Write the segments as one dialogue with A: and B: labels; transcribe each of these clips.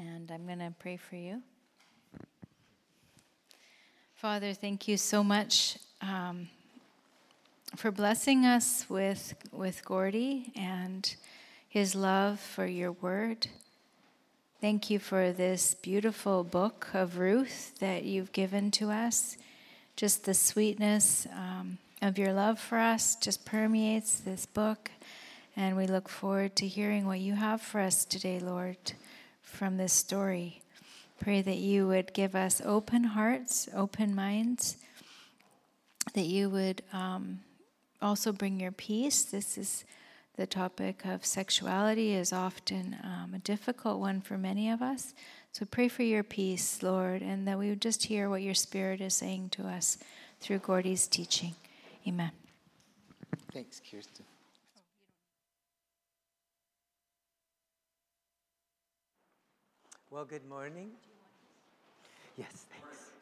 A: and I'm going to pray for you. Father, thank you so much um, for blessing us with, with Gordy and his love for your word. Thank you for this beautiful book of Ruth that you've given to us. Just the sweetness um, of your love for us just permeates this book. And we look forward to hearing what you have for us today, Lord, from this story. Pray that you would give us open hearts, open minds, that you would um, also bring your peace. This is the topic of sexuality is often um, a difficult one for many of us. So pray for your peace, Lord, and that we would just hear what your Spirit is saying to us through Gordy's teaching. Amen.
B: Thanks, Kirsten. Well, good morning. Yes, thanks.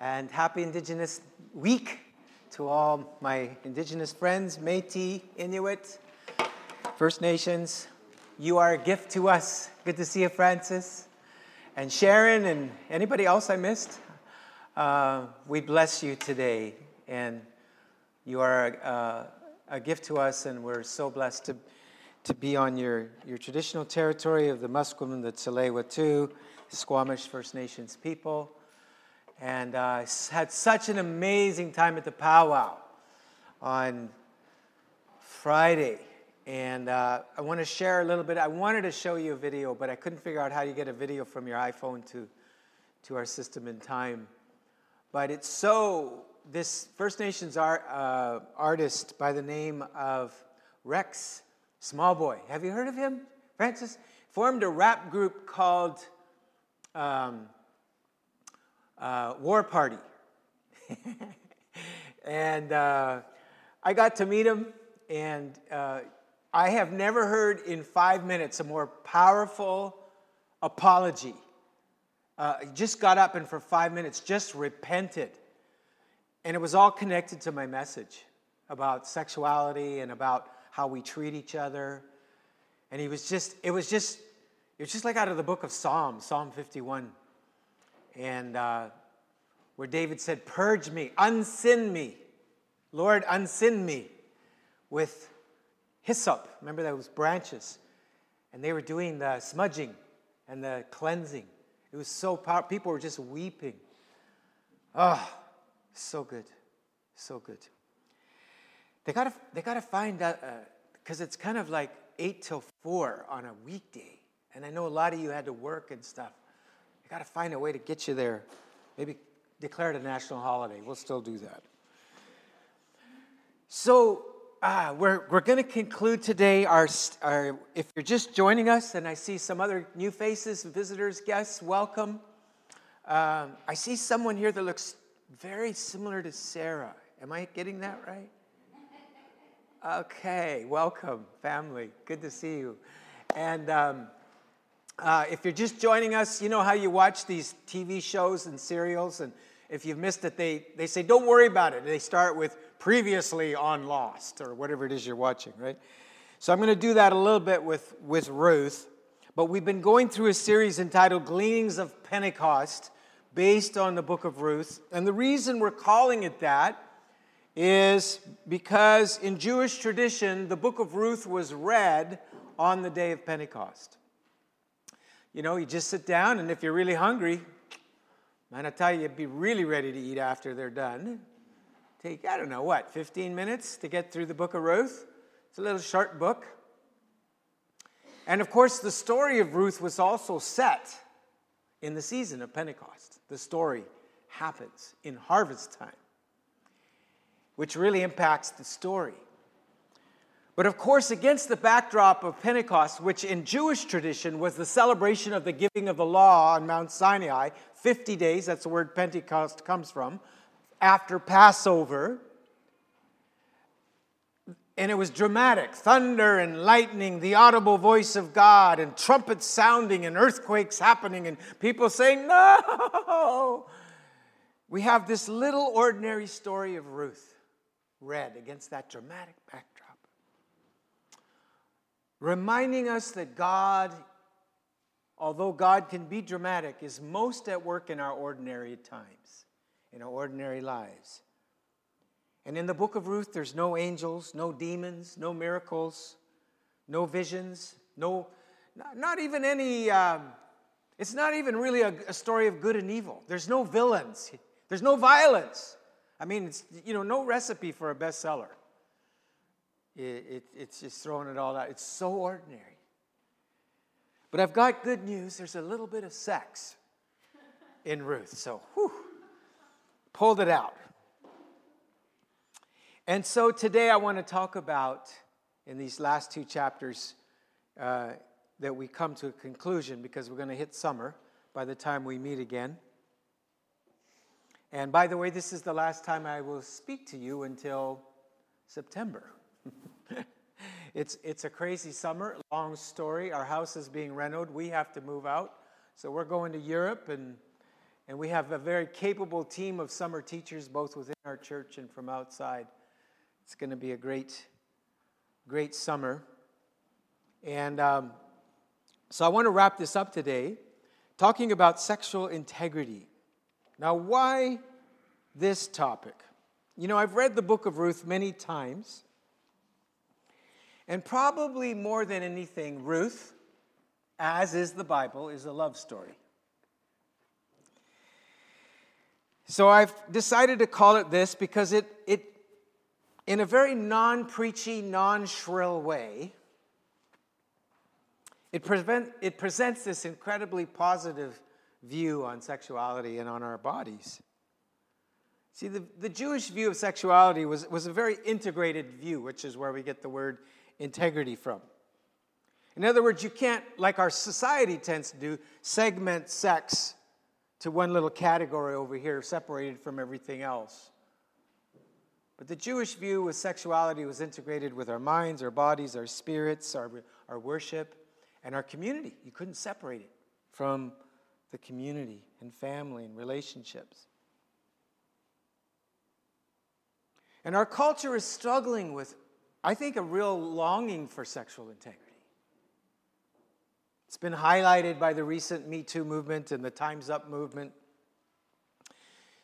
B: And happy Indigenous Week to all my Indigenous friends, Metis, Inuit, First Nations. You are a gift to us. Good to see you, Francis. And Sharon and anybody else I missed. Uh, we bless you today. And you are a, a, gift to us, and we're so blessed to, to be on your, your traditional territory of the Musqueam, the Tsleil-Waututh, Squamish First Nations people. And uh, had such an amazing time at the powwow on Friday. And uh, I want to share a little bit. I wanted to show you a video, but I couldn't figure out how you get a video from your iPhone to, to our system in time. But it's so, this First Nations art, uh, artist by the name of Rex Smallboy. Have you heard of him, Francis? Formed a rap group called um, uh, War Party. and uh, I got to meet him, and uh, I have never heard in five minutes a more powerful apology. Uh, just got up and for five minutes just repented. And it was all connected to my message about sexuality and about how we treat each other. And he was just, it was just, it was just like out of the book of Psalms, Psalm 51 and uh, where David said, Purge me, unsin me. Lord, unsin me with hyssop. Remember those branches? And they were doing the smudging and the cleansing. It was so powerful. People were just weeping. Oh, so good. So good. They gotta, they gotta find out, because uh, it's kind of like 8 till 4 on a weekday. And I know a lot of you had to work and stuff They got to find a way to get you there. Maybe declare it a national holiday. We'll still do that. So, uh, we're, we're going to conclude today our, our, if you're just joining us and I see some other new faces, visitors, guests, welcome. Um, I see someone here that looks very similar to Sarah. Am I getting that right? Okay, welcome, family. Good to see you. And um, uh, if you're just joining us, you know how you watch these TV shows and serials, and if you've missed it, they, they say, don't worry about it. They start with previously on Lost or whatever it is you're watching, right? So I'm going to do that a little bit with, with Ruth. But we've been going through a series entitled Gleanings of Pentecost based on the book of Ruth. And the reason we're calling it that is because in Jewish tradition, the book of Ruth was read on the day of Pentecost. You know, you just sit down, and if you're really hungry, man, I tell you, you'd be really ready to eat after they're done. Take, I don't know, what, 15 minutes to get through the book of Ruth? It's a little short book. And of course, the story of Ruth was also set in the season of Pentecost. The story happens in harvest time, which really impacts the story. But of course, against the backdrop of Pentecost, which in Jewish tradition was the celebration of the giving of the law on Mount Sinai, 50 days, that's the word Pentecost comes from, after Passover. And it was dramatic thunder and lightning, the audible voice of God, and trumpets sounding, and earthquakes happening, and people saying, No! We have this little ordinary story of Ruth read against that dramatic backdrop reminding us that God although God can be dramatic, is most at work in our ordinary times, in our ordinary lives. And in the book of Ruth, there's no angels, no demons, no miracles, no visions, no, not even any, um, it's not even really a, a story of good and evil. There's no villains, there's no violence. I mean, it's, you know, no recipe for a bestseller. It, it, it's just throwing it all out. It's so ordinary. But I've got good news. There's a little bit of sex in Ruth. So, whew, pulled it out. And so today I want to talk about, in these last two chapters, uh, that we come to a conclusion because we're going to hit summer by the time we meet again. And by the way, this is the last time I will speak to you until September. it's, it's a crazy summer, long story. Our house is being renovated. We have to move out. So we're going to Europe, and, and we have a very capable team of summer teachers, both within our church and from outside. It's going to be a great, great summer. And um, so I want to wrap this up today talking about sexual integrity. Now, why this topic? You know, I've read the book of Ruth many times, and probably more than anything, Ruth, as is the Bible, is a love story. So I've decided to call it this because it, it in a very non preachy, non shrill way, it, prevent, it presents this incredibly positive view on sexuality and on our bodies. See, the, the Jewish view of sexuality was, was a very integrated view, which is where we get the word integrity from. In other words, you can't, like our society tends to do, segment sex to one little category over here, separated from everything else. But the Jewish view with sexuality was integrated with our minds, our bodies, our spirits, our, our worship and our community. You couldn't separate it from the community and family and relationships. And our culture is struggling with, I think, a real longing for sexual integrity. It's been highlighted by the recent Me Too movement and the Time's Up movement.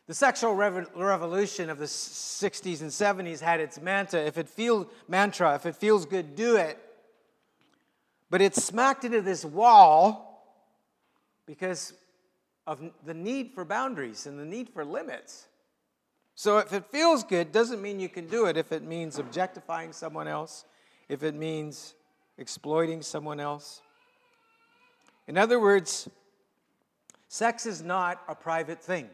B: The sexual revolution of the 60s and 70s had its mantra if it feels mantra, if it feels good, do it. But it's smacked into this wall because of the need for boundaries and the need for limits. So if it feels good, doesn't mean you can do it. If it means objectifying someone else, if it means exploiting someone else. In other words, sex is not a private thing.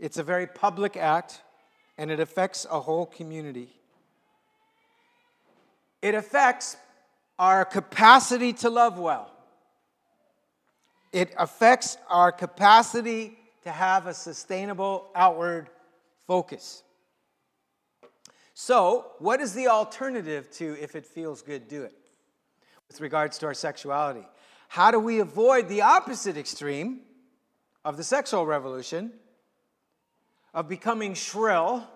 B: It's a very public act and it affects a whole community. It affects our capacity to love well. It affects our capacity to have a sustainable outward focus. So, what is the alternative to if it feels good, do it? With regards to our sexuality, how do we avoid the opposite extreme of the sexual revolution of becoming shrill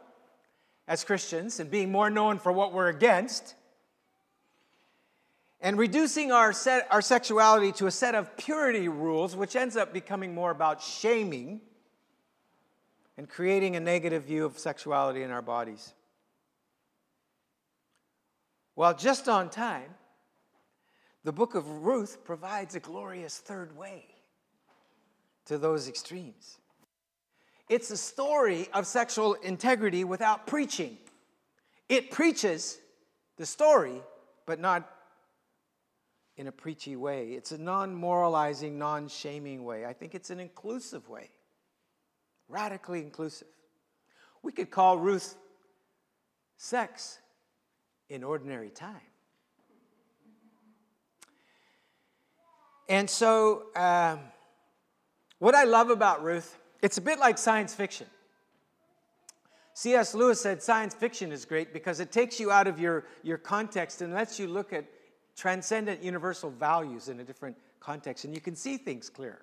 B: as Christians and being more known for what we're against? And reducing our, set, our sexuality to a set of purity rules, which ends up becoming more about shaming and creating a negative view of sexuality in our bodies. Well, just on time, the book of Ruth provides a glorious third way to those extremes. It's a story of sexual integrity without preaching. It preaches the story, but not in a preachy way. It's a non moralizing, non shaming way. I think it's an inclusive way, radically inclusive. We could call Ruth sex in ordinary time. And so, um, what I love about Ruth, it's a bit like science fiction. C.S. Lewis said science fiction is great because it takes you out of your, your context and lets you look at transcendent universal values in a different context, and you can see things clearer.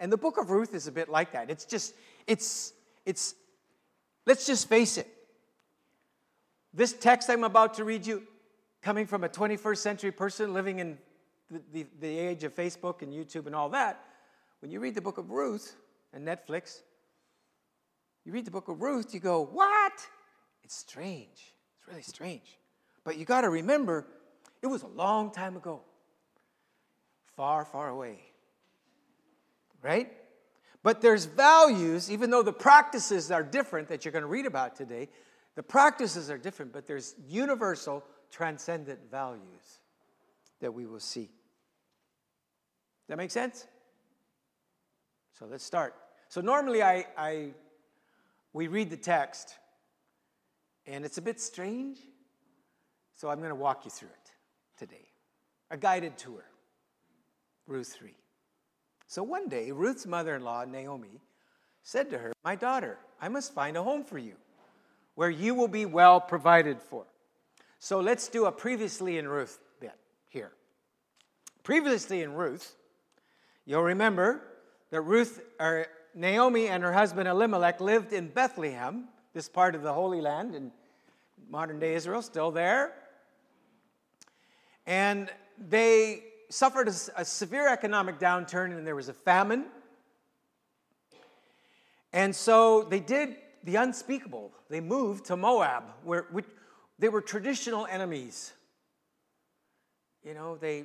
B: And the book of Ruth is a bit like that. It's just, it's, it's, let's just face it. This text I'm about to read you, coming from a 21st century person living in the, the, the age of Facebook and YouTube and all that, when you read the book of Ruth and Netflix, you read the book of Ruth, you go, What? It's strange. It's really strange. But you got to remember, it was a long time ago, far, far away. Right? But there's values, even though the practices are different that you're going to read about today, the practices are different, but there's universal, transcendent values that we will see. That make sense? So let's start. So normally I, I we read the text, and it's a bit strange. So I'm going to walk you through it today. A guided tour. Ruth 3. So one day, Ruth's mother in law, Naomi, said to her, My daughter, I must find a home for you where you will be well provided for. So let's do a previously in Ruth bit here. Previously in Ruth, you'll remember that Ruth, or Naomi and her husband Elimelech lived in Bethlehem, this part of the Holy Land in modern day Israel, still there. And they suffered a, a severe economic downturn and there was a famine. And so they did the unspeakable. They moved to Moab, where which, they were traditional enemies. You know, they,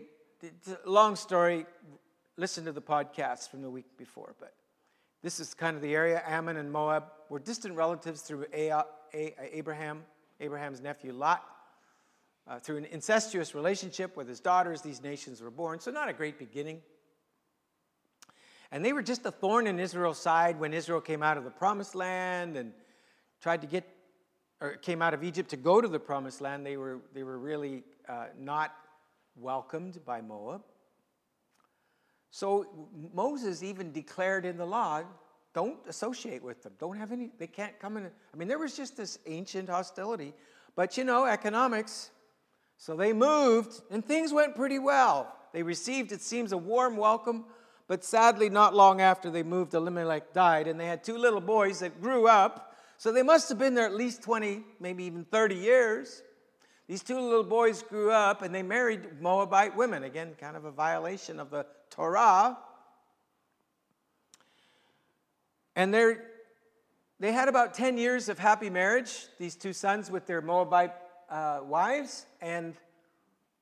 B: long story, listen to the podcast from the week before, but this is kind of the area. Ammon and Moab were distant relatives through Abraham, Abraham's nephew Lot. Uh, through an incestuous relationship with his daughters, these nations were born. So, not a great beginning. And they were just a thorn in Israel's side when Israel came out of the promised land and tried to get, or came out of Egypt to go to the promised land. They were, they were really uh, not welcomed by Moab. So Moses even declared in the law don't associate with them. Don't have any, they can't come in. I mean, there was just this ancient hostility. But you know, economics. So they moved, and things went pretty well. They received, it seems, a warm welcome but sadly, not long after they moved, Elimelech died, and they had two little boys that grew up. So they must have been there at least 20, maybe even 30 years. These two little boys grew up and they married Moabite women. Again, kind of a violation of the Torah. And they had about 10 years of happy marriage, these two sons with their Moabite uh, wives, and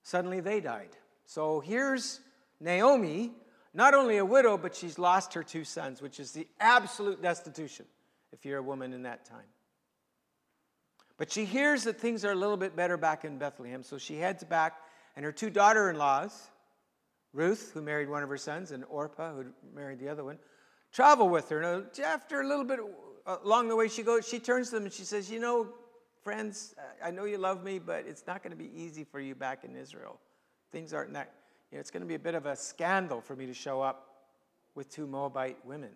B: suddenly they died. So here's Naomi not only a widow, but she's lost her two sons, which is the absolute destitution if you're a woman in that time. But she hears that things are a little bit better back in Bethlehem, so she heads back, and her two daughter in laws, Ruth, who married one of her sons, and Orpah, who married the other one, travel with her. And after a little bit along the way, she goes, she turns to them and she says, You know, friends, uh, I know you love me, but it's not going to be easy for you back in Israel. Things aren't that you know, it's going to be a bit of a scandal for me to show up with two Moabite women.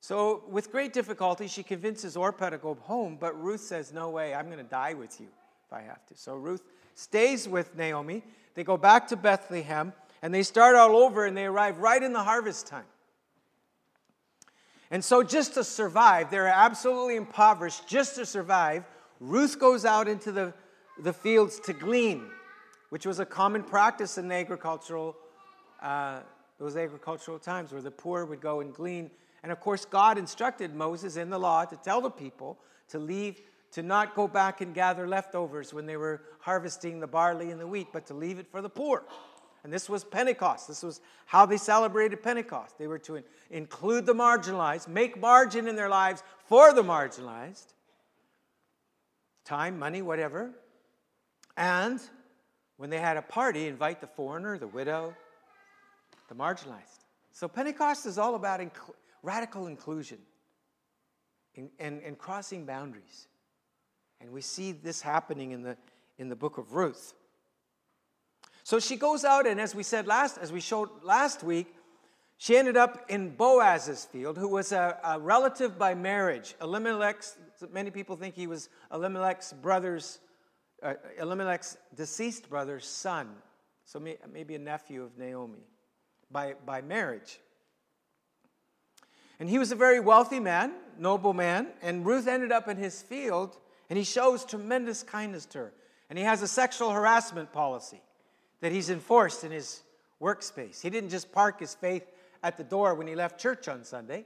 B: So, with great difficulty, she convinces Orpah to go home, but Ruth says, No way, I'm going to die with you if I have to. So, Ruth stays with Naomi. They go back to Bethlehem, and they start all over, and they arrive right in the harvest time. And so, just to survive, they're absolutely impoverished. Just to survive, Ruth goes out into the, the fields to glean which was a common practice in the agricultural, uh, those agricultural times where the poor would go and glean. And of course, God instructed Moses in the law to tell the people to leave, to not go back and gather leftovers when they were harvesting the barley and the wheat, but to leave it for the poor. And this was Pentecost. This was how they celebrated Pentecost. They were to in- include the marginalized, make margin in their lives for the marginalized time, money, whatever. And when they had a party, invite the foreigner, the widow, the marginalized. So Pentecost is all about inc- radical inclusion and, and, and crossing boundaries. And we see this happening in the, in the book of Ruth. So she goes out, and as we said last, as we showed last week, she ended up in Boaz's field, who was a, a relative by marriage. Elimelech's, many people think he was Elimelech's brother's uh, Elimelech's deceased brother's son, so may, maybe a nephew of Naomi, by, by marriage. And he was a very wealthy man, noble man, and Ruth ended up in his field, and he shows tremendous kindness to her. And he has a sexual harassment policy. That he's enforced in his workspace. He didn't just park his faith at the door when he left church on Sunday,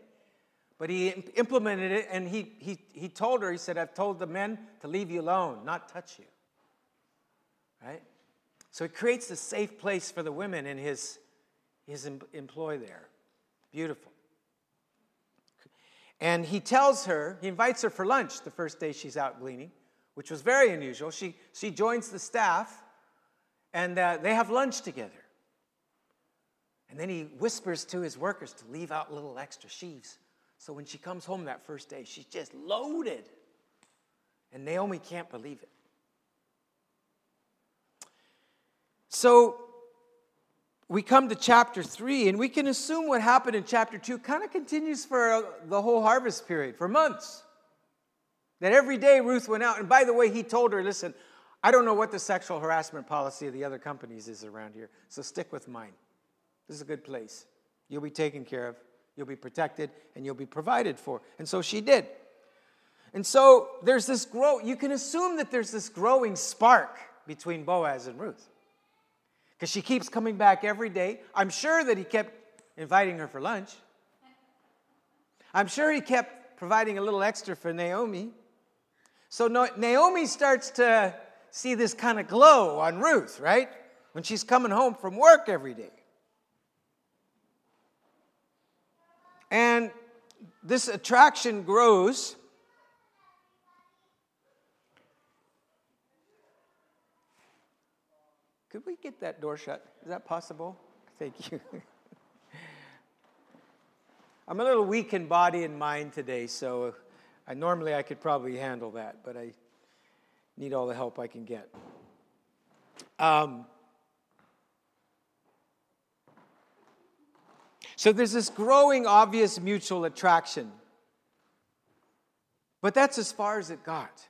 B: but he implemented it and he, he, he told her, he said, I've told the men to leave you alone, not touch you. Right? So he creates a safe place for the women in his, his employ there. Beautiful. And he tells her, he invites her for lunch the first day she's out gleaning, which was very unusual. She, she joins the staff and uh, they have lunch together. And then he whispers to his workers to leave out little extra sheaves. So when she comes home that first day, she's just loaded. And Naomi can't believe it. So we come to chapter 3, and we can assume what happened in chapter 2 kind of continues for the whole harvest period, for months. That every day Ruth went out, and by the way, he told her, listen, I don't know what the sexual harassment policy of the other companies is around here, so stick with mine. This is a good place. You'll be taken care of, you'll be protected, and you'll be provided for. And so she did. And so there's this grow, you can assume that there's this growing spark between Boaz and Ruth. Because she keeps coming back every day. I'm sure that he kept inviting her for lunch. I'm sure he kept providing a little extra for Naomi. So Naomi starts to see this kind of glow on Ruth, right? When she's coming home from work every day. And this attraction grows. Could we get that door shut? Is that possible? Thank you. I'm a little weak in body and mind today, so I normally I could probably handle that, but I need all the help I can get. Um, So there's this growing obvious mutual attraction. But that's as far as it got.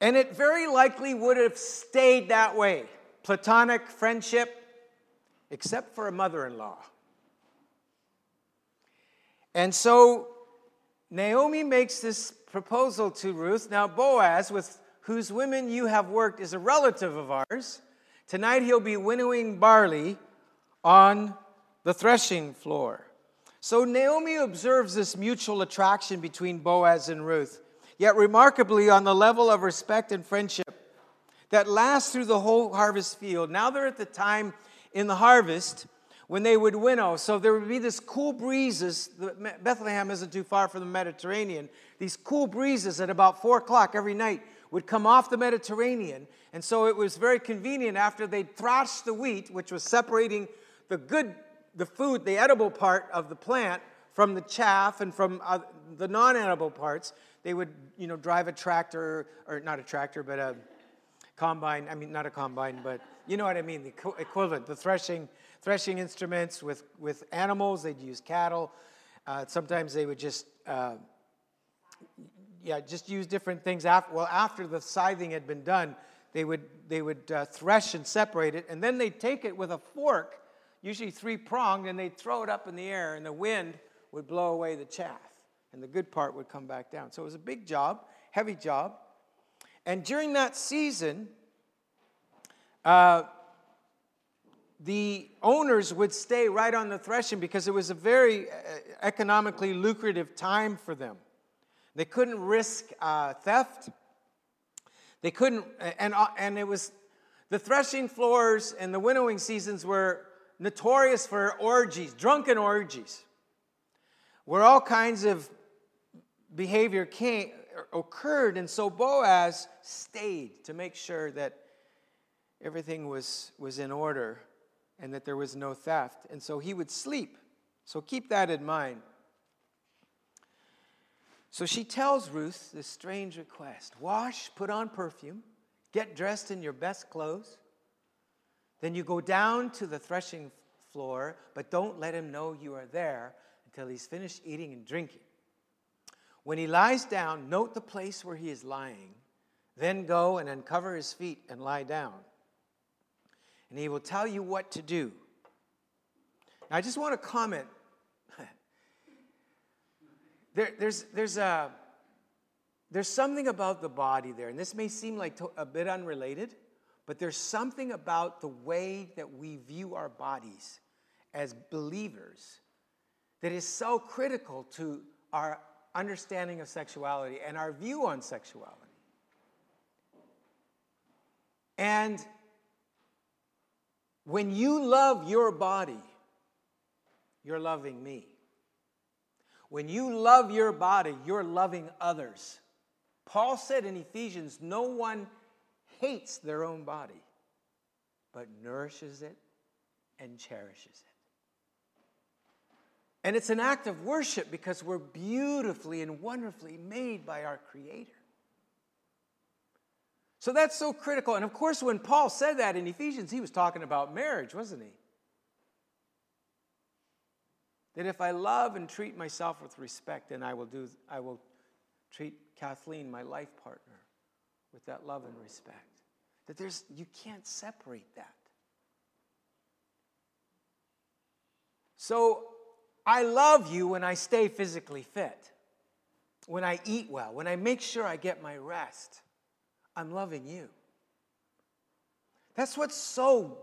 B: And it very likely would have stayed that way platonic friendship, except for a mother in law. And so Naomi makes this proposal to Ruth. Now, Boaz, with whose women you have worked, is a relative of ours. Tonight he'll be winnowing barley on the threshing floor. So Naomi observes this mutual attraction between Boaz and Ruth, yet remarkably on the level of respect and friendship that lasts through the whole harvest field. Now they're at the time in the harvest when they would winnow. So there would be this cool breezes. Bethlehem isn't too far from the Mediterranean. These cool breezes at about four o'clock every night would come off the Mediterranean. And so it was very convenient after they'd thrashed the wheat, which was separating the good, the food, the edible part of the plant from the chaff and from uh, the non-edible parts. They would, you know, drive a tractor, or not a tractor, but a combine. I mean, not a combine, but you know what I mean. The equivalent, the threshing, threshing instruments with with animals. They'd use cattle. Uh, sometimes they would just, uh, yeah, just use different things. After, well, after the scything had been done, they would they would uh, thresh and separate it, and then they'd take it with a fork usually three pronged, and they'd throw it up in the air, and the wind would blow away the chaff, and the good part would come back down. So it was a big job, heavy job. And during that season, uh, the owners would stay right on the threshing because it was a very uh, economically lucrative time for them. They couldn't risk uh, theft. They couldn't, and, uh, and it was the threshing floors and the winnowing seasons were notorious for orgies, drunken orgies, where all kinds of behavior came, occurred. And so Boaz stayed to make sure that everything was, was in order and that there was no theft. And so he would sleep. So keep that in mind. So she tells Ruth this strange request wash, put on perfume, get dressed in your best clothes, then you go down to the threshing floor, but don't let him know you are there until he's finished eating and drinking. When he lies down, note the place where he is lying. Then go and uncover his feet and lie down. And he will tell you what to do. Now, I just want to comment. there, there's, there's, a, there's something about the body there, and this may seem like to, a bit unrelated, But there's something about the way that we view our bodies as believers that is so critical to our understanding of sexuality and our view on sexuality. And when you love your body, you're loving me. When you love your body, you're loving others. Paul said in Ephesians, no one hates their own body, but nourishes it and cherishes it. And it's an act of worship because we're beautifully and wonderfully made by our Creator. So that's so critical. And of course, when Paul said that in Ephesians, he was talking about marriage, wasn't he? That if I love and treat myself with respect, then I will do I will treat Kathleen, my life partner, with that love and respect. That there's you can't separate that. So I love you when I stay physically fit, when I eat well, when I make sure I get my rest. I'm loving you. That's what's so,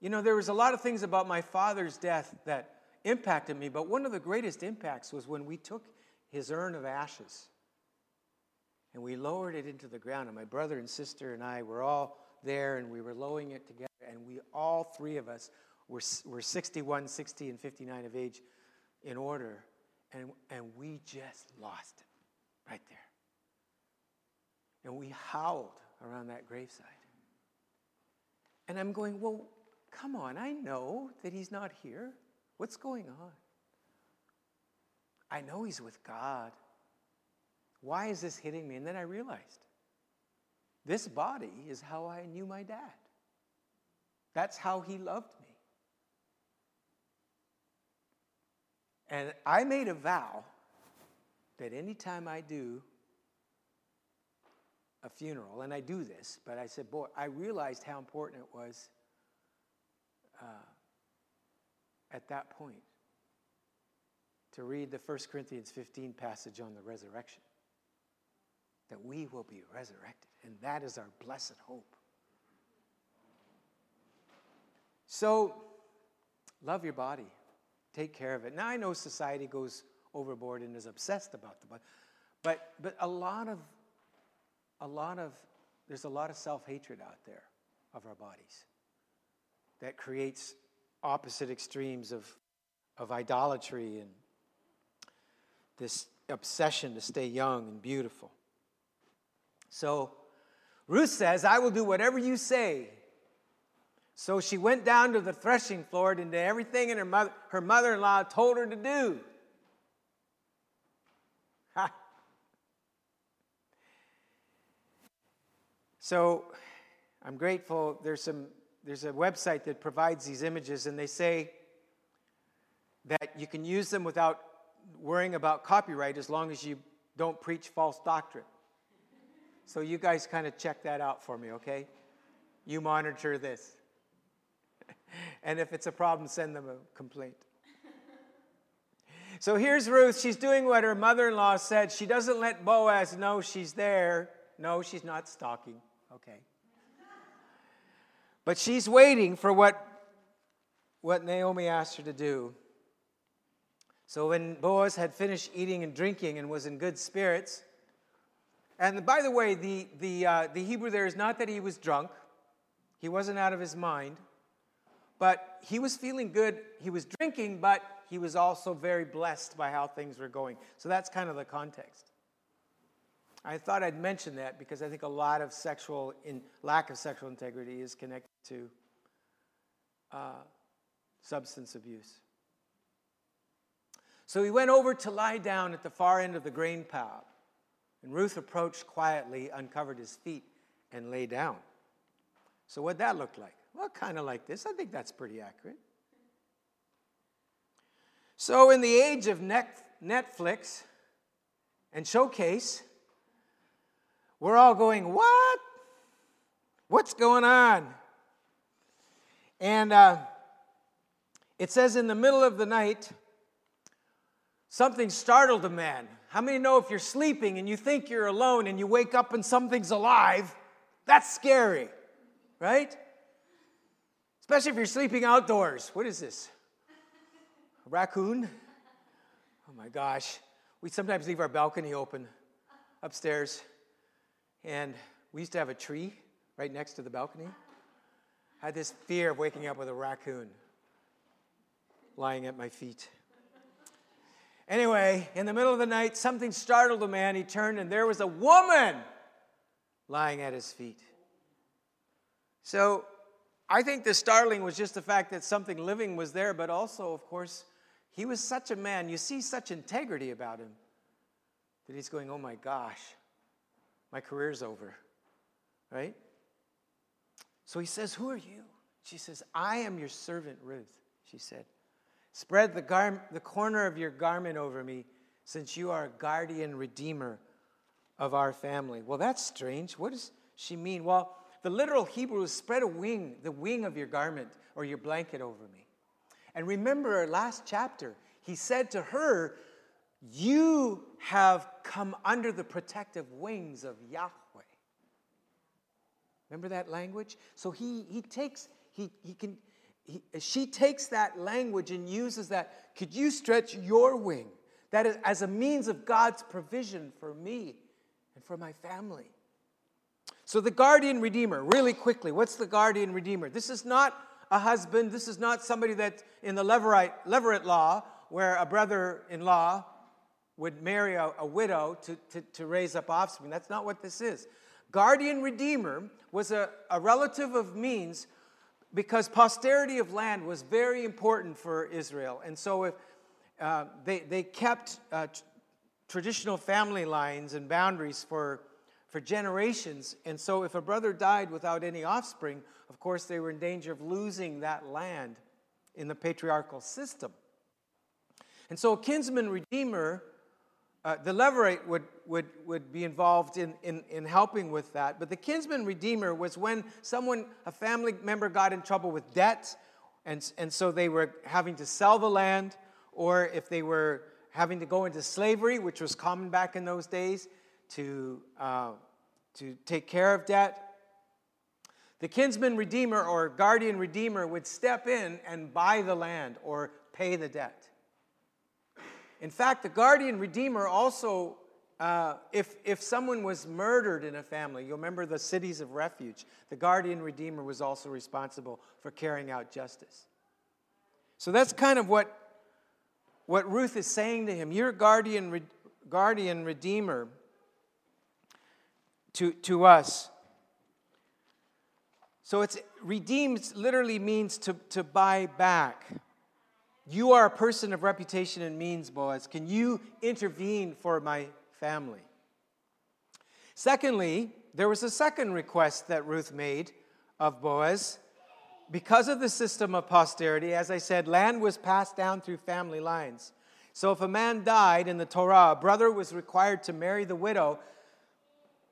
B: you know, there was a lot of things about my father's death that impacted me, but one of the greatest impacts was when we took his urn of ashes and we lowered it into the ground. And my brother and sister and I were all there and we were lowering it together. And we, all three of us, were, were 61, 60, and 59 of age in order. And, and we just lost it right there. And we howled around that graveside. And I'm going, well, come on, I know that he's not here. What's going on? I know he's with God. Why is this hitting me? And then I realized this body is how I knew my dad. That's how he loved me. And I made a vow that anytime I do a funeral, and I do this, but I said, boy, I realized how important it was uh, at that point to read the 1 Corinthians 15 passage on the resurrection. That we will be resurrected, and that is our blessed hope. So, love your body, take care of it. Now, I know society goes overboard and is obsessed about the body, but, but a lot of, a lot of, there's a lot of self hatred out there of our bodies that creates opposite extremes of, of idolatry and this obsession to stay young and beautiful. So Ruth says, I will do whatever you say. So she went down to the threshing floor and did everything her, mother, her mother-in-law told her to do. So I'm grateful. There's some there's a website that provides these images, and they say that you can use them without worrying about copyright as long as you don't preach false doctrine. So you guys kind of check that out for me, okay? You monitor this. and if it's a problem, send them a complaint. So here's Ruth. She's doing what her mother in law said. She doesn't let Boaz know she's there. No, she's not stalking. Okay. But she's waiting for what, what Naomi asked her to do. So when Boaz had finished eating and drinking and was in good spirits, and by the way, the, the, uh, the Hebrew there is not that he was drunk, he wasn't out of his mind, but he was feeling good. He was drinking, but he was also very blessed by how things were going. So that's kind of the context. I thought I'd mention that because I think a lot of sexual in, lack of sexual integrity is connected to uh, substance abuse. So he went over to lie down at the far end of the grain pile. And Ruth approached quietly, uncovered his feet, and lay down. So, what'd that looked like? Well, kind of like this. I think that's pretty accurate. So, in the age of Netflix and Showcase, we're all going, What? What's going on? And uh, it says, In the middle of the night, something startled a man. How many know if you're sleeping and you think you're alone and you wake up and something's alive? That's scary. right? Especially if you're sleeping outdoors. What is this? A raccoon? Oh my gosh. We sometimes leave our balcony open upstairs. And we used to have a tree right next to the balcony. I had this fear of waking up with a raccoon lying at my feet. Anyway, in the middle of the night, something startled the man. He turned, and there was a woman lying at his feet. So I think the startling was just the fact that something living was there, but also, of course, he was such a man. You see such integrity about him that he's going, Oh my gosh, my career's over, right? So he says, Who are you? She says, I am your servant Ruth, she said. Spread the, gar- the corner of your garment over me, since you are a guardian redeemer of our family. Well, that's strange. What does she mean? Well, the literal Hebrew is spread a wing, the wing of your garment or your blanket over me. And remember our last chapter, he said to her, You have come under the protective wings of Yahweh. Remember that language? So he, he takes, he, he can, he, she takes that language and uses that. Could you stretch your wing? That is as a means of God's provision for me and for my family. So, the guardian redeemer, really quickly, what's the guardian redeemer? This is not a husband, this is not somebody that in the Levirate, Levirate law, where a brother in law would marry a, a widow to, to, to, raise up offspring. That's not what this is. Guardian redeemer was a, a relative of means because posterity of land was very important for Israel. And so if uh, they, they kept uh, t- traditional family lines and boundaries for, for generations. And so if a brother died without any offspring, of course, they were in danger of losing that land in the patriarchal system. And so a kinsman redeemer uh, the levirate would, would, would be involved in, in, in helping with that. But the kinsman redeemer was when someone, a family member, got in trouble with debt, and, and so they were having to sell the land, or if they were having to go into slavery, which was common back in those days, to, uh, to take care of debt. The kinsman redeemer or guardian redeemer would step in and buy the land or pay the debt. In fact, the guardian redeemer also, uh, if, if someone was murdered in a family, you'll remember the cities of refuge, the guardian redeemer was also responsible for carrying out justice. So that's kind of what, what Ruth is saying to him. You're guardian, re, guardian redeemer to, to us. So it's redeemed literally means to, to buy back. You are a person of reputation and means, Boaz. Can you intervene for my family? Secondly, there was a second request that Ruth made of Boaz. Because of the system of posterity, as I said, land was passed down through family lines. So if a man died in the Torah, a brother was required to marry the widow,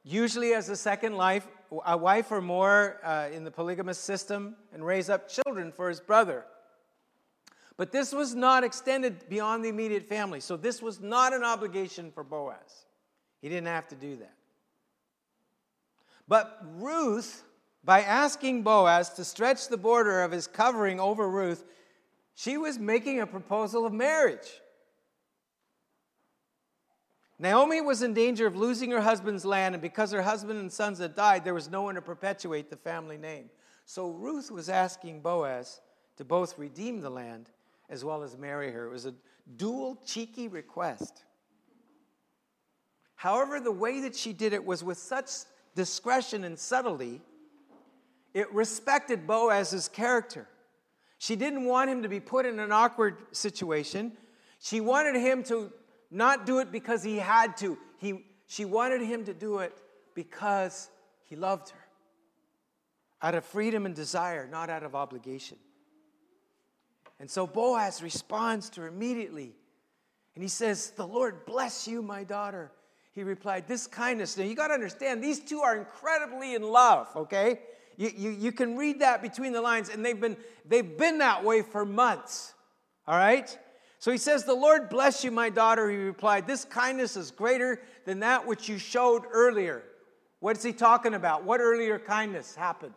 B: usually as a second life, a wife or more uh, in the polygamous system, and raise up children for his brother. But this was not extended beyond the immediate family. So this was not an obligation for Boaz. He didn't have to do that. But Ruth, by asking Boaz to stretch the border of his covering over Ruth, she was making a proposal of marriage. Naomi was in danger of losing her husband's land, and because her husband and sons had died, there was no one to perpetuate the family name. So Ruth was asking Boaz to both redeem the land as well as marry her. It was a dual cheeky request. However, the way that she did it was with such discretion and subtlety, it respected Boaz's character. She didn't want him to be put in an awkward situation. She wanted him to not do it because he had to. He, she wanted him to do it because he loved her. Out of freedom and desire, not out of obligation. And so Boaz responds to her immediately. And he says, The Lord bless you, my daughter. He replied, This kindness. Now you got to understand, these two are incredibly in love, okay? You, you, you can read that between the lines, and they've been, they've been that way for months, all right? So he says, The Lord bless you, my daughter. He replied, This kindness is greater than that which you showed earlier. What is he talking about? What earlier kindness happened?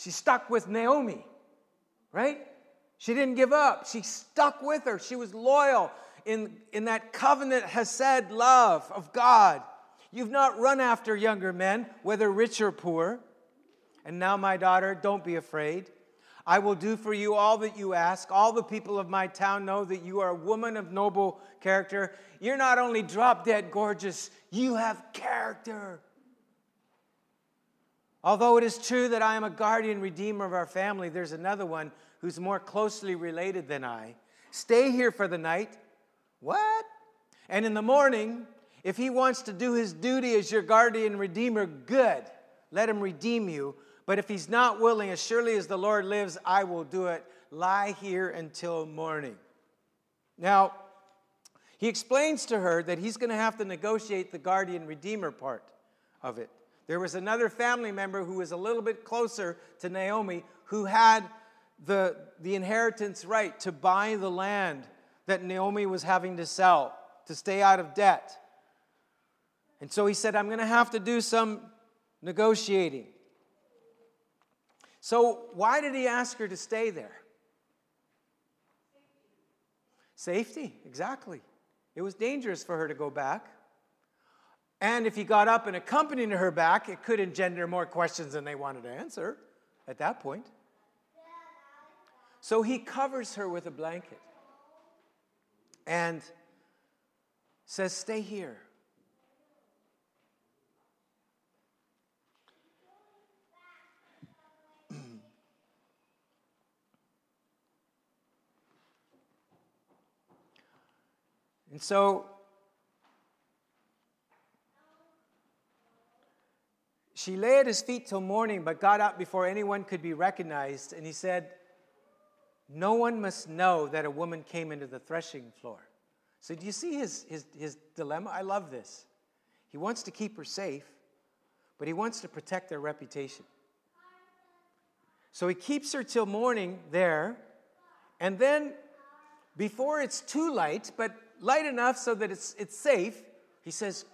B: She stuck with Naomi, right? She didn't give up. She stuck with her. She was loyal in, in that covenant hesed love of God. You've not run after younger men, whether rich or poor. And now, my daughter, don't be afraid. I will do for you all that you ask. All the people of my town know that you are a woman of noble character. You're not only drop dead gorgeous, you have character. Although it is true that I am a guardian redeemer of our family, there's another one who's more closely related than I. Stay here for the night. What? And in the morning, if he wants to do his duty as your guardian redeemer, good. Let him redeem you. But if he's not willing, as surely as the Lord lives, I will do it. Lie here until morning. Now, he explains to her that he's going to have to negotiate the guardian redeemer part of it. There was another family member who was a little bit closer to Naomi who had the, the inheritance right to buy the land that Naomi was having to sell to stay out of debt. And so he said, I'm going to have to do some negotiating. So, why did he ask her to stay there? Safety, exactly. It was dangerous for her to go back. And if he got up and accompanied her back, it could engender more questions than they wanted to answer at that point. So he covers her with a blanket and says, Stay here. and so She lay at his feet till morning, but got up before anyone could be recognized. And he said, No one must know that a woman came into the threshing floor. So, do you see his, his, his dilemma? I love this. He wants to keep her safe, but he wants to protect their reputation. So, he keeps her till morning there, and then before it's too light, but light enough so that it's, it's safe, he says,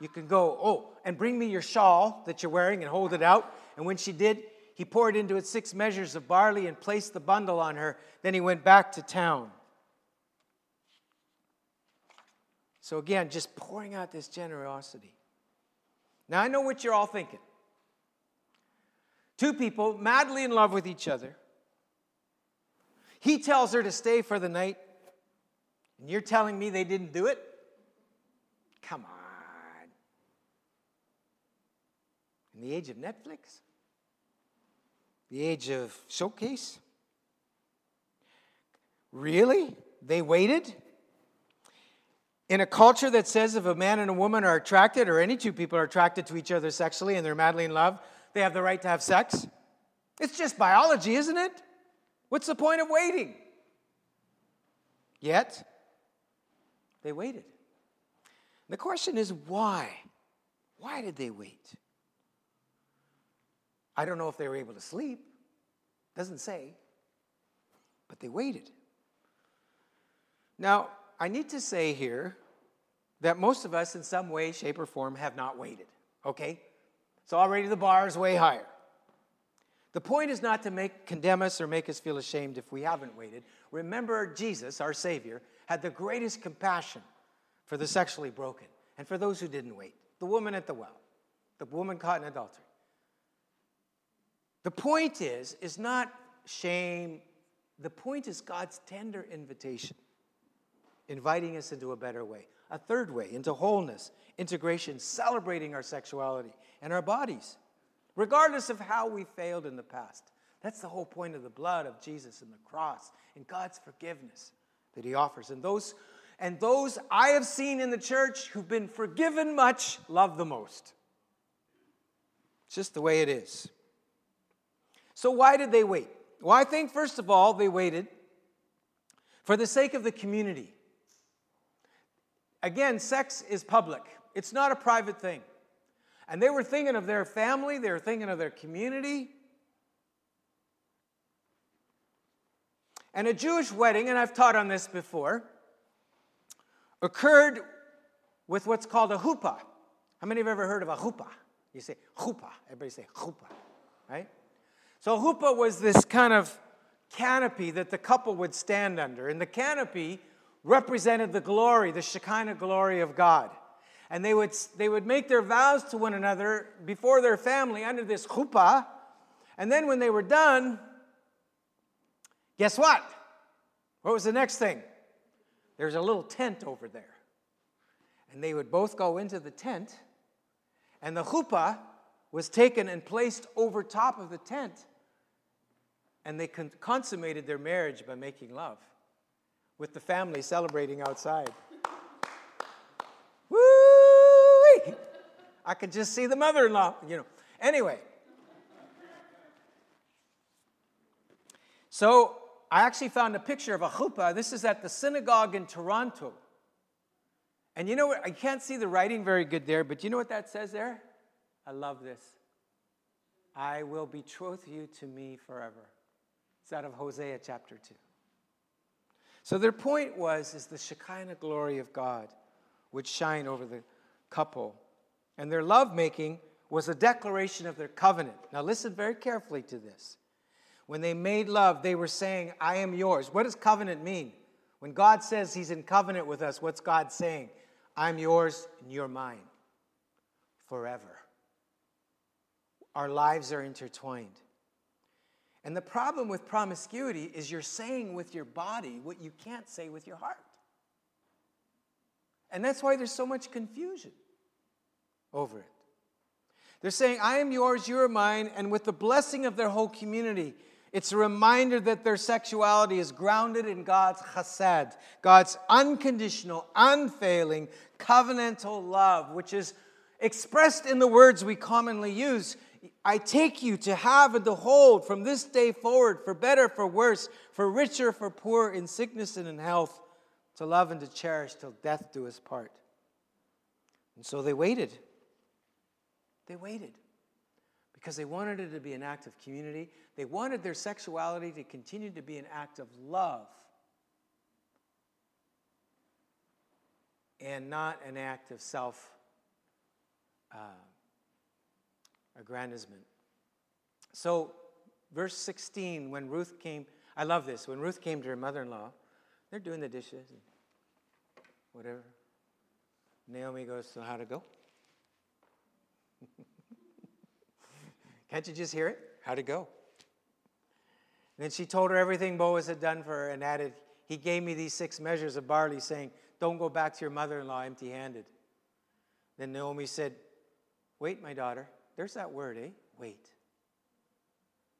B: you can go, oh, and bring me your shawl that you're wearing and hold it out. And when she did, he poured into it six measures of barley and placed the bundle on her. Then he went back to town. So again, just pouring out this generosity. Now I know what you're all thinking. Two people madly in love with each other. He tells her to stay for the night, and you're telling me they didn't do it? Come on. In the age of Netflix? The age of showcase? Really? They waited? In a culture that says if a man and a woman are attracted, or any two people are attracted to each other sexually and they're madly in love, they have the right to have sex? It's just biology, isn't it? What's the point of waiting? Yet, they waited. The question is why? Why did they wait? I don't know if they were able to sleep. Doesn't say. But they waited. Now, I need to say here that most of us, in some way, shape, or form, have not waited. Okay? So already the bar is way higher. The point is not to make condemn us or make us feel ashamed if we haven't waited. Remember, Jesus, our Savior, had the greatest compassion for the sexually broken and for those who didn't wait. The woman at the well, the woman caught in adultery. The point is, is not shame. The point is God's tender invitation, inviting us into a better way, a third way, into wholeness, integration, celebrating our sexuality and our bodies, regardless of how we failed in the past. That's the whole point of the blood of Jesus and the cross and God's forgiveness that He offers. And those, and those I have seen in the church who've been forgiven much love the most. It's just the way it is. So, why did they wait? Well, I think, first of all, they waited for the sake of the community. Again, sex is public, it's not a private thing. And they were thinking of their family, they were thinking of their community. And a Jewish wedding, and I've taught on this before, occurred with what's called a chuppah. How many have ever heard of a chuppah? You say chuppah. Everybody say chuppah, right? So, huppah was this kind of canopy that the couple would stand under. And the canopy represented the glory, the Shekinah glory of God. And they would, they would make their vows to one another before their family under this chuppah. And then when they were done, guess what? What was the next thing? There's a little tent over there. And they would both go into the tent, and the chuppah was taken and placed over top of the tent. And they con- consummated their marriage by making love with the family celebrating outside. Woo! I could just see the mother in law, you know. Anyway. So I actually found a picture of a chuppah. This is at the synagogue in Toronto. And you know what? I can't see the writing very good there, but you know what that says there? I love this. I will betroth you to me forever. It's out of Hosea chapter 2. So their point was is the Shekinah glory of God would shine over the couple. And their lovemaking was a declaration of their covenant. Now listen very carefully to this. When they made love, they were saying, I am yours. What does covenant mean? When God says he's in covenant with us, what's God saying? I'm yours and you're mine forever. Our lives are intertwined. And the problem with promiscuity is you're saying with your body what you can't say with your heart. And that's why there's so much confusion over it. They're saying, I am yours, you are mine, and with the blessing of their whole community, it's a reminder that their sexuality is grounded in God's chesed, God's unconditional, unfailing, covenantal love, which is expressed in the words we commonly use I take you to have and to hold from this day forward, for better, for worse, for richer, for poor, in sickness and in health, to love and to cherish till death do us part. And so they waited. They waited because they wanted it to be an act of community. They wanted their sexuality to continue to be an act of love and not an act of self. Uh, aggrandizement. So, verse 16, when Ruth came, I love this. When Ruth came to her mother in law, they're doing the dishes and whatever. Naomi goes, So, how'd it go? Can't you just hear it? How'd it go? Then she told her everything Boaz had done for her and added, He gave me these six measures of barley, saying, Don't go back to your mother in law empty handed. Then Naomi said, Wait, my daughter. There's that word, eh? Wait.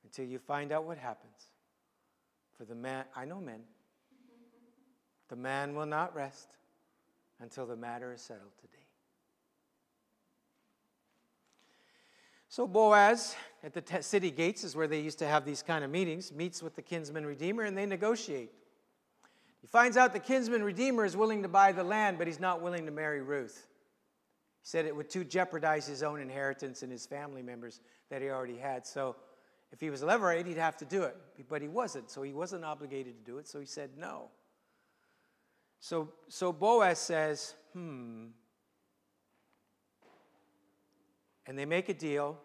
B: Until you find out what happens. For the man, I know men, the man will not rest until the matter is settled today. So Boaz at the city gates is where they used to have these kind of meetings, meets with the kinsman redeemer, and they negotiate. He finds out the kinsman redeemer is willing to buy the land, but he's not willing to marry Ruth. He said it would too jeopardize his own inheritance and his family members that he already had. So if he was levirate, he'd have to do it. But he wasn't, so he wasn't obligated to do it, so he said no. So, so Boaz says, hmm. And they make a deal,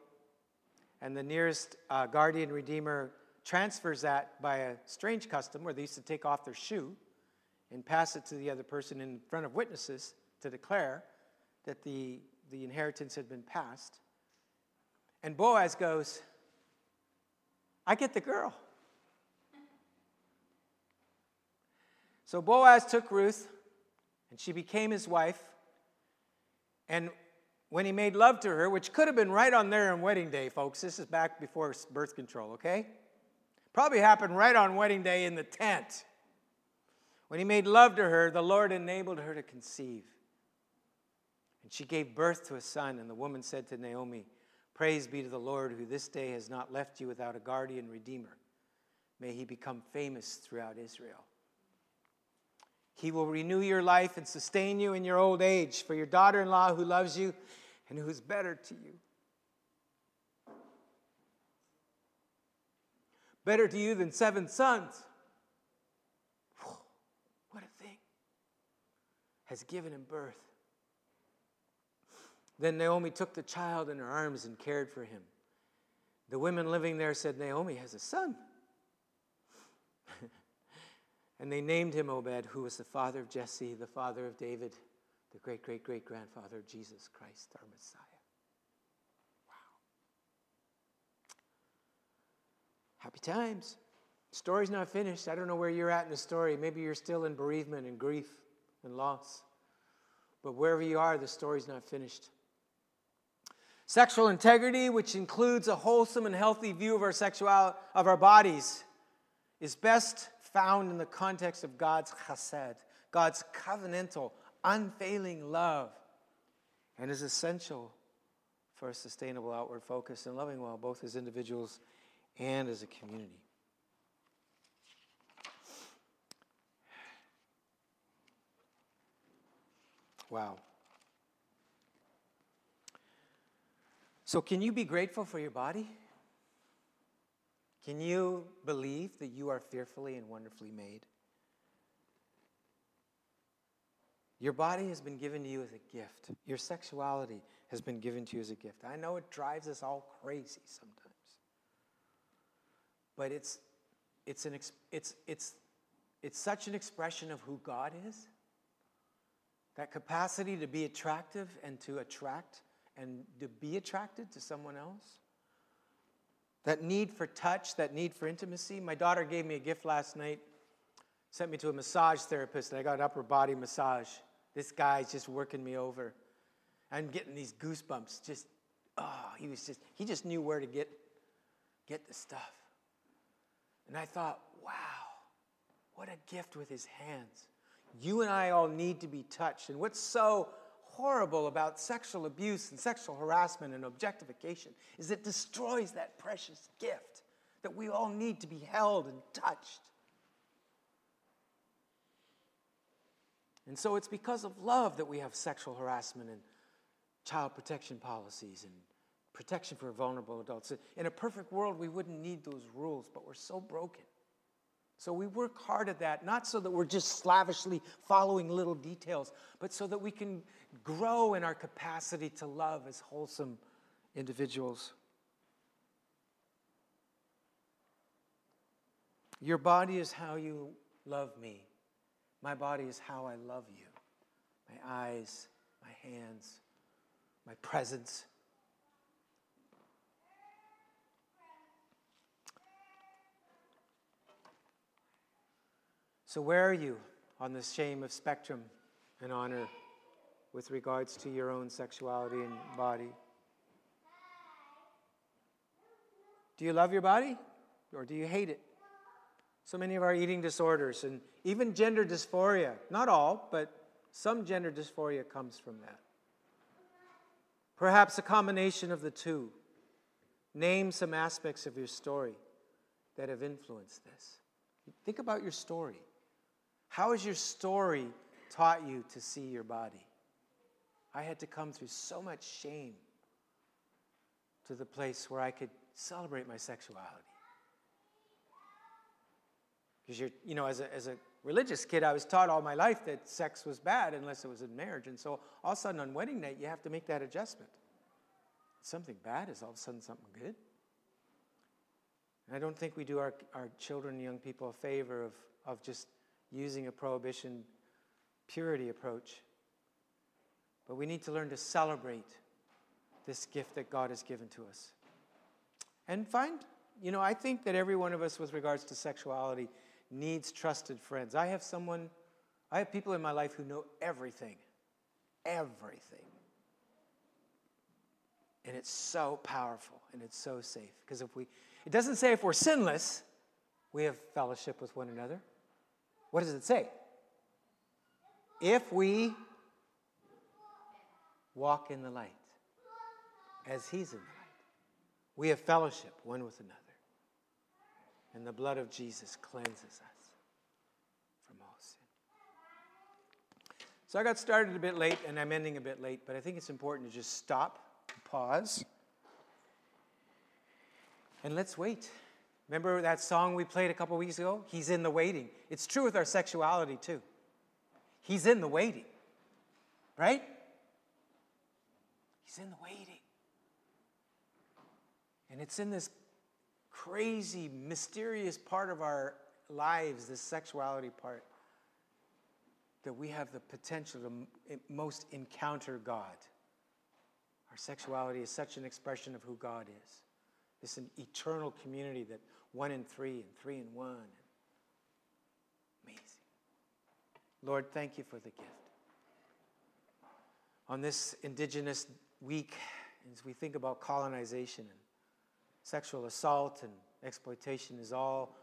B: and the nearest uh, guardian redeemer transfers that by a strange custom where they used to take off their shoe and pass it to the other person in front of witnesses to declare that the, the inheritance had been passed. And Boaz goes, I get the girl. So Boaz took Ruth, and she became his wife. And when he made love to her, which could have been right on there on wedding day, folks, this is back before birth control, okay? Probably happened right on wedding day in the tent. When he made love to her, the Lord enabled her to conceive. And she gave birth to a son, and the woman said to Naomi, Praise be to the Lord, who this day has not left you without a guardian redeemer. May he become famous throughout Israel. He will renew your life and sustain you in your old age for your daughter in law who loves you and who is better to you. Better to you than seven sons. What a thing. Has given him birth. Then Naomi took the child in her arms and cared for him. The women living there said, Naomi has a son. and they named him Obed, who was the father of Jesse, the father of David, the great great great grandfather of Jesus Christ, our Messiah. Wow. Happy times. Story's not finished. I don't know where you're at in the story. Maybe you're still in bereavement and grief and loss. But wherever you are, the story's not finished. Sexual integrity, which includes a wholesome and healthy view of our sexuality, of our bodies, is best found in the context of God's chesed, God's covenantal, unfailing love, and is essential for a sustainable outward focus and loving well, both as individuals and as a community. Wow. So, can you be grateful for your body? Can you believe that you are fearfully and wonderfully made? Your body has been given to you as a gift. Your sexuality has been given to you as a gift. I know it drives us all crazy sometimes. But it's, it's, an, it's, it's, it's such an expression of who God is that capacity to be attractive and to attract and to be attracted to someone else. That need for touch, that need for intimacy. My daughter gave me a gift last night, sent me to a massage therapist, and I got an upper body massage. This guy's just working me over. I'm getting these goosebumps. Just, oh, he was just, he just knew where to get, get the stuff. And I thought, wow, what a gift with his hands. You and I all need to be touched. And what's so horrible about sexual abuse and sexual harassment and objectification is it destroys that precious gift that we all need to be held and touched. And so it's because of love that we have sexual harassment and child protection policies and protection for vulnerable adults. In a perfect world, we wouldn't need those rules, but we're so broken. So we work hard at that, not so that we're just slavishly following little details, but so that we can grow in our capacity to love as wholesome individuals. Your body is how you love me. My body is how I love you. My eyes, my hands, my presence. So, where are you on the shame of spectrum and honor with regards to your own sexuality and body? Do you love your body or do you hate it? So many of our eating disorders and even gender dysphoria, not all, but some gender dysphoria comes from that. Perhaps a combination of the two. Name some aspects of your story that have influenced this. Think about your story. How has your story taught you to see your body? I had to come through so much shame to the place where I could celebrate my sexuality. Because you're, you know, as a, as a religious kid, I was taught all my life that sex was bad unless it was in marriage. And so all of a sudden on wedding night, you have to make that adjustment. Something bad is all of a sudden something good. And I don't think we do our, our children and young people a favor of, of just using a prohibition purity approach. But we need to learn to celebrate this gift that God has given to us. And find, you know, I think that every one of us, with regards to sexuality, needs trusted friends. I have someone, I have people in my life who know everything. Everything. And it's so powerful and it's so safe. Because if we, it doesn't say if we're sinless, we have fellowship with one another. What does it say? If we walk in the light as he's in the light, we have fellowship one with another. And the blood of Jesus cleanses us from all sin. So I got started a bit late and I'm ending a bit late, but I think it's important to just stop, pause, and let's wait. Remember that song we played a couple weeks ago? He's in the waiting. It's true with our sexuality too. He's in the waiting, right? He's in the waiting. And it's in this crazy, mysterious part of our lives, this sexuality part, that we have the potential to eh, most encounter God. Our sexuality is such an expression of who God is. It's an eternal community that one in three and three in one. Amazing. Lord, thank you for the gift. On this Indigenous week, as we think about colonization and sexual assault and exploitation is all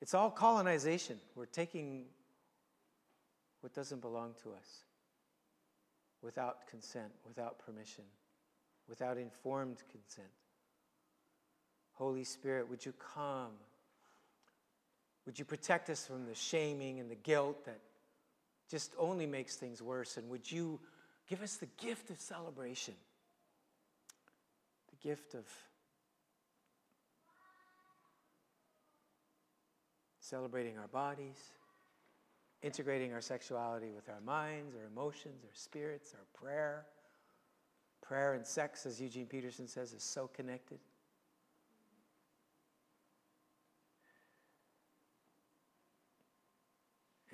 B: it's all colonization. We're taking what doesn't belong to us without consent, without permission, without informed consent. Holy Spirit, would you come? Would you protect us from the shaming and the guilt that just only makes things worse? And would you give us the gift of celebration, the gift of celebrating our bodies, integrating our sexuality with our minds, our emotions, our spirits, our prayer. Prayer and sex, as Eugene Peterson says, is so connected.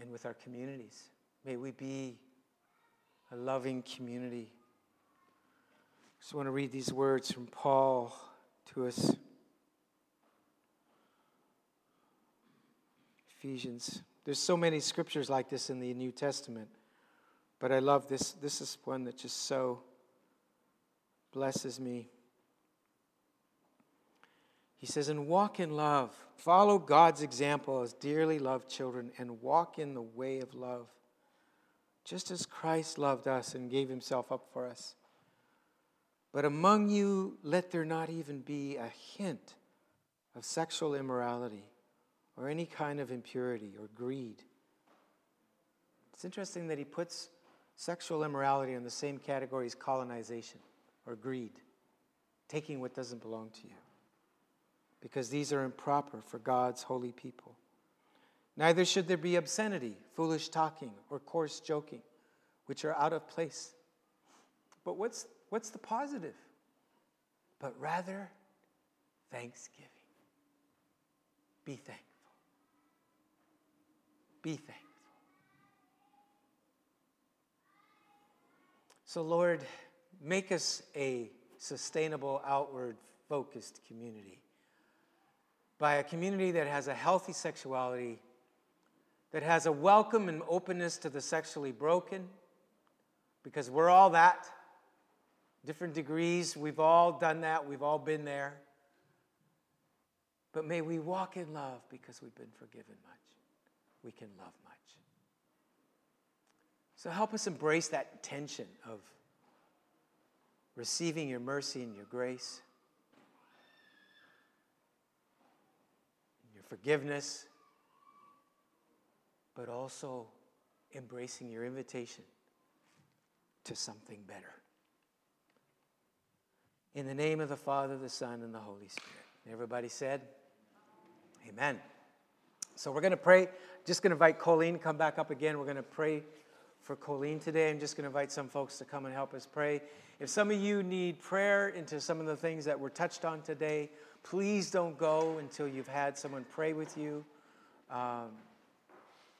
B: And with our communities, may we be a loving community. I just want to read these words from Paul to us. Ephesians. There's so many scriptures like this in the New Testament, but I love this. This is one that just so blesses me. He says, and walk in love. Follow God's example as dearly loved children and walk in the way of love, just as Christ loved us and gave himself up for us. But among you, let there not even be a hint of sexual immorality or any kind of impurity or greed. It's interesting that he puts sexual immorality in the same category as colonization or greed, taking what doesn't belong to you, because these are improper for God's holy people. Neither should there be obscenity, foolish talking, or coarse joking, which are out of place. But what's, what's the positive? But rather, thanksgiving. Be thankful. Be thankful. So, Lord, make us a sustainable, outward focused community. By a community that has a healthy sexuality, that has a welcome and openness to the sexually broken, because we're all that. Different degrees, we've all done that, we've all been there. But may we walk in love because we've been forgiven much we can love much. So help us embrace that tension of receiving your mercy and your grace, and your forgiveness, but also embracing your invitation to something better. In the name of the Father, the Son, and the Holy Spirit. Everybody said, Amen. So we're going to pray. Just going to invite Colleen to come back up again. We're going to pray for Colleen today. I'm just going to invite some folks to come and help us pray. If some of you need prayer into some of the things that were touched on today, please don't go until you've had someone pray with you. Um,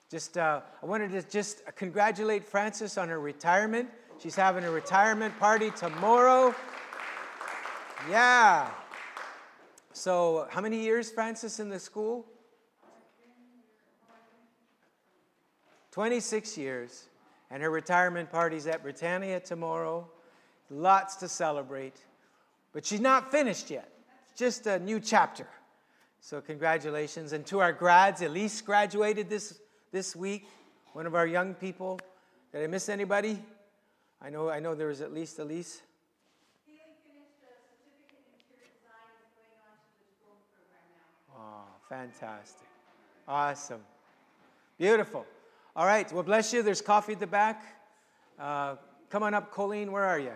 B: just, uh, I wanted to just congratulate Frances on her retirement. She's having a retirement party tomorrow. Yeah. So, how many years, Frances, in the school? 26 years, and her retirement party's at Britannia tomorrow. Lots to celebrate. But she's not finished yet, just a new chapter. So, congratulations. And to our grads, Elise graduated this, this week, one of our young people. Did I miss anybody? I know, I know there was at least Elise. Oh, fantastic. Awesome. Beautiful. All right, well, bless you. There's coffee at the back. Uh, come on up, Colleen. Where are you?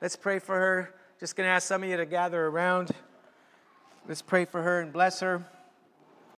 B: Let's pray for her. Just going to ask some of you to gather around. Let's pray for her and bless her.